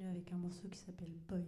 avec un morceau qui s'appelle Boy.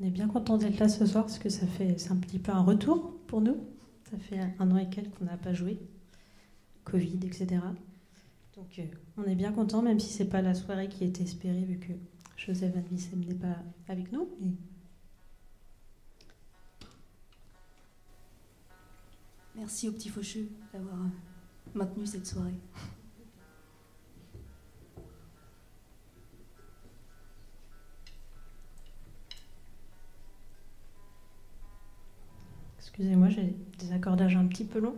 On est bien content d'être là ce soir parce que ça fait c'est un petit peu un retour pour nous. Ça fait un an et quelques qu'on n'a pas joué, Covid, etc. Donc euh, on est bien content, même si c'est pas la soirée qui était espérée vu que Joseph Van Vissem n'est pas avec nous. Merci aux petits faucheux d'avoir euh, maintenu cette soirée. Excusez-moi, j'ai des accordages un petit peu longs.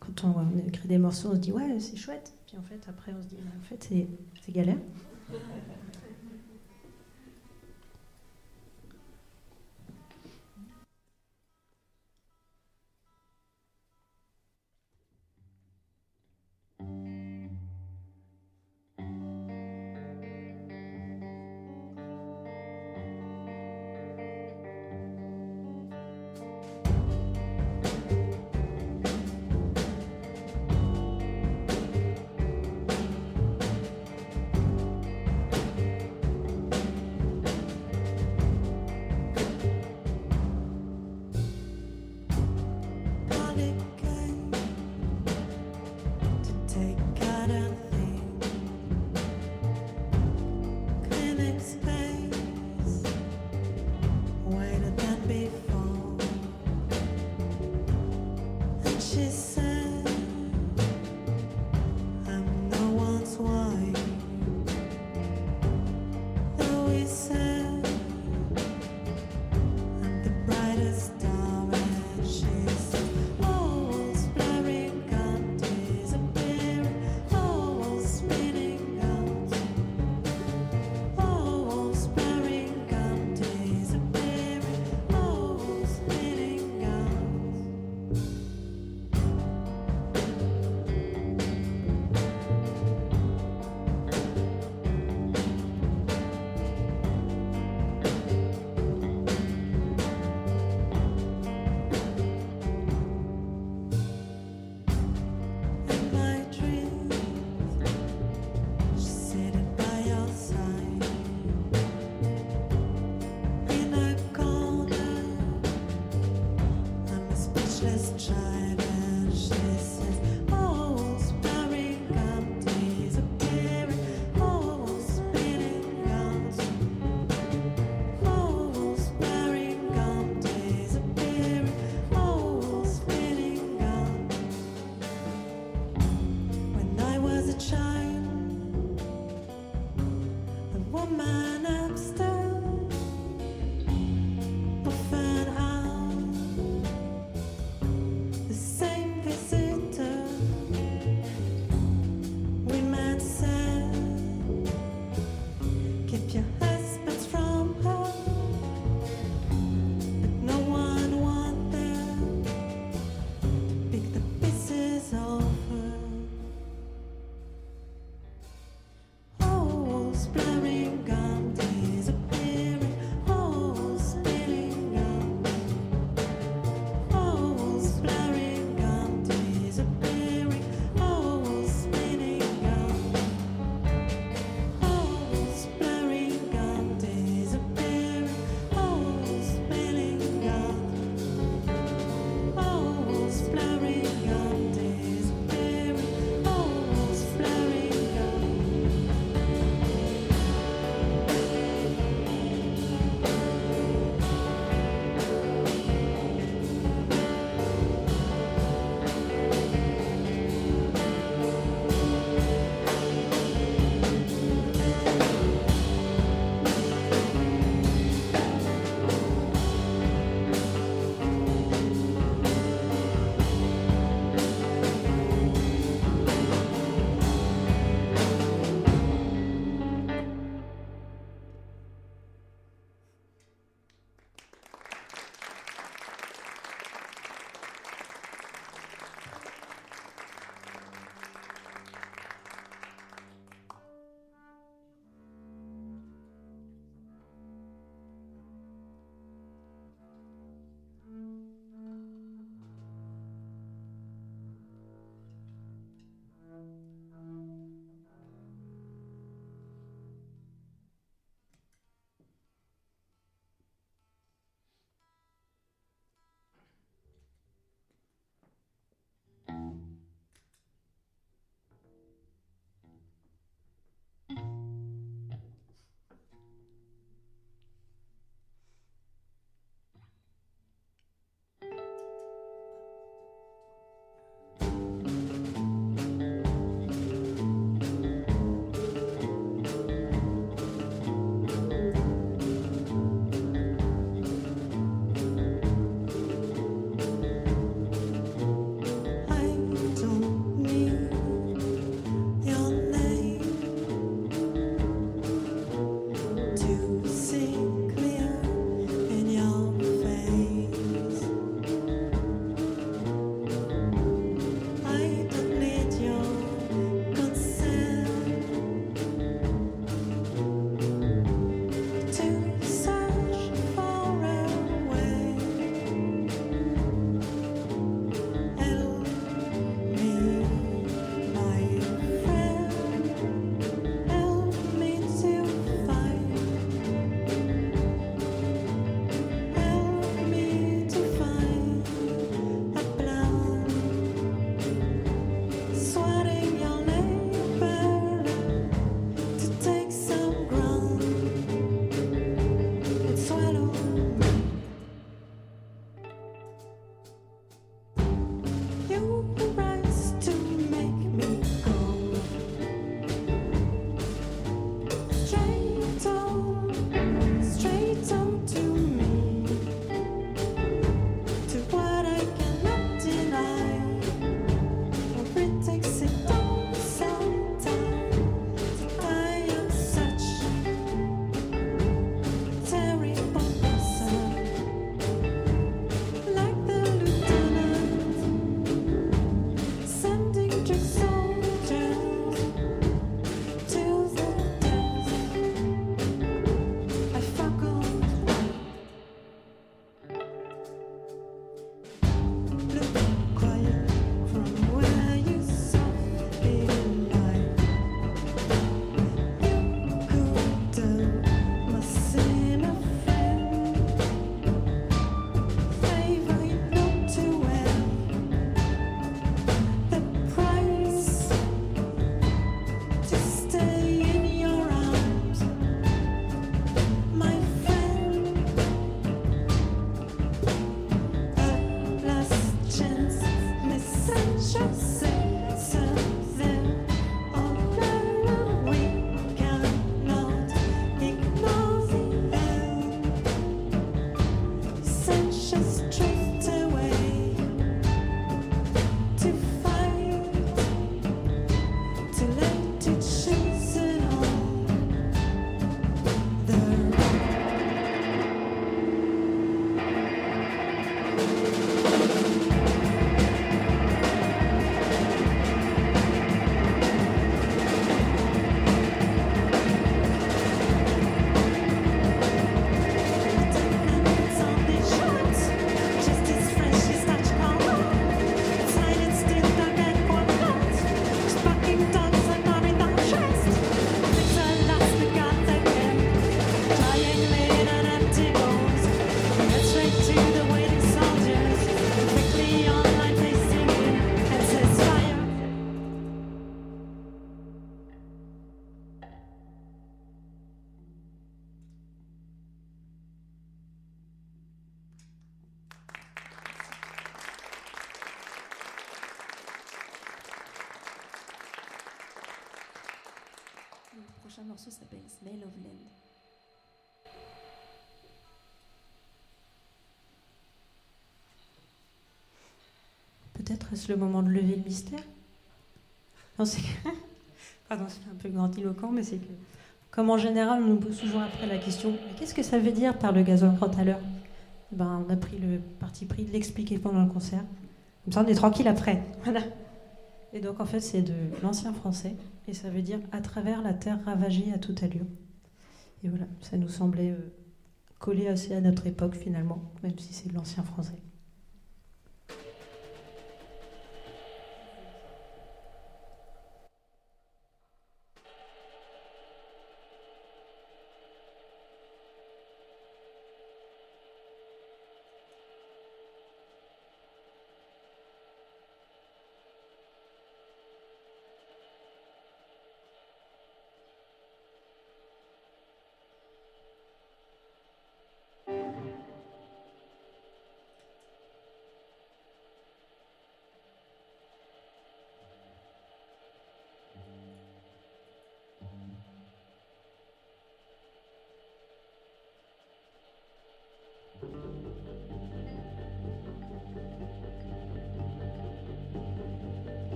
Quand on, écrit des morceaux, on se dit ouais, c'est chouette. Puis en fait, après, on se dit mais en fait, c'est galère. Peut-être est-ce le moment de lever le mystère? Non. Pardon, c'est un peu grandiloquent, mais c'est que, comme en général, on nous pose toujours après la question qu'est-ce que ça veut dire par le gazon quant à l'heure? Ben, On a pris le parti pris de l'expliquer pendant le concert. Comme ça, on est tranquille après. Voilà. Et donc, en fait, c'est de l'ancien français, et ça veut dire à travers la terre ravagée à toute allure. Et voilà, ça nous semblait euh, coller assez à notre époque, finalement, même si c'est de l'ancien français.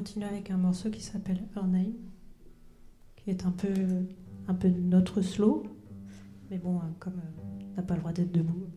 Continuer avec un morceau qui s'appelle Her Name, qui est un peu, un peu notre slow, mais bon, euh, comme euh, on n'a pas le droit d'être debout.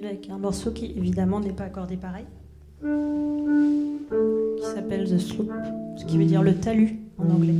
Avec un morceau qui évidemment n'est pas accordé pareil, qui s'appelle The Sloop, ce qui veut dire le talus en anglais.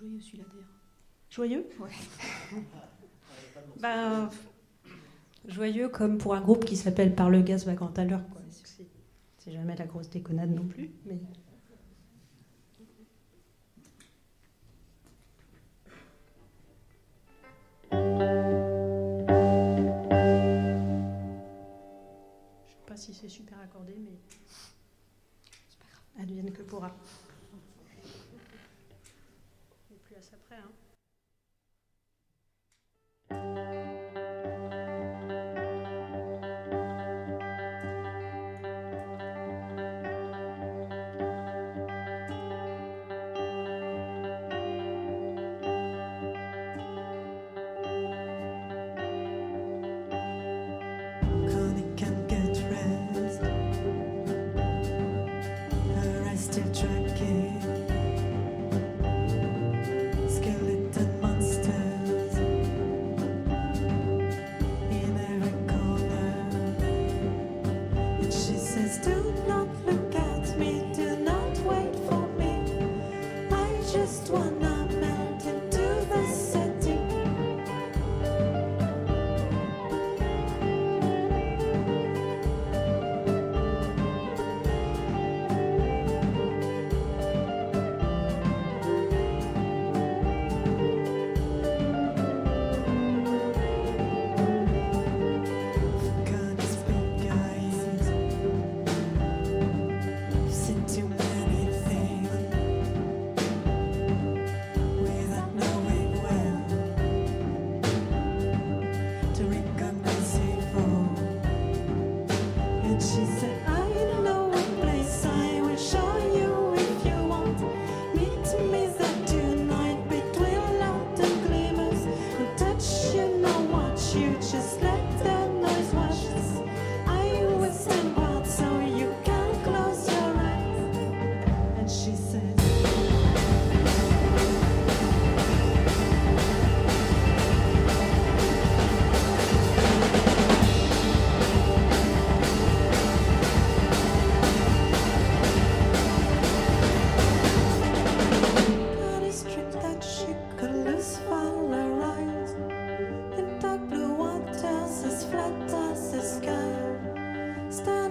Joyeux celui-là d'ailleurs. Joyeux? Ouais. Ben, joyeux comme pour un groupe qui s'appelle Par le gaz vagant à l'heure. quoi. C'est c'est jamais la grosse déconnade non plus. Mais... Je sais pas si c'est super accordé, mais advienne que pourra. Ja.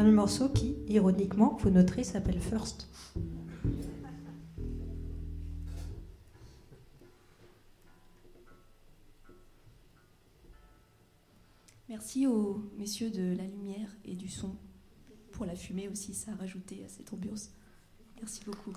dernier morceau qui, ironiquement, vous noterez, s'appelle First. Merci aux messieurs de la lumière et du son pour la fumée aussi, ça a rajouté à cette ambiance. Merci beaucoup.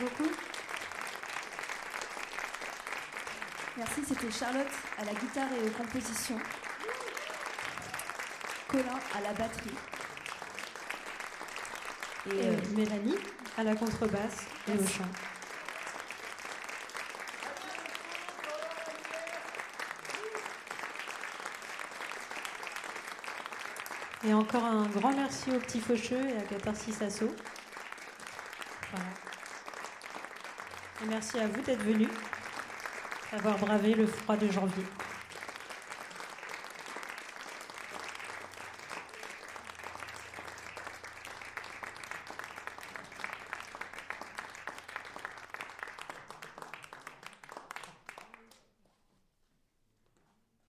beaucoup. Merci, c'était Charlotte à la guitare et aux compositions. Colin à la batterie. Et, euh, Mélanie à la contrebasse et au chant. Et encore un grand merci aux petits faucheux et à Catharsis Asso. Merci à vous d'être venus, d'avoir bravé le froid de janvier.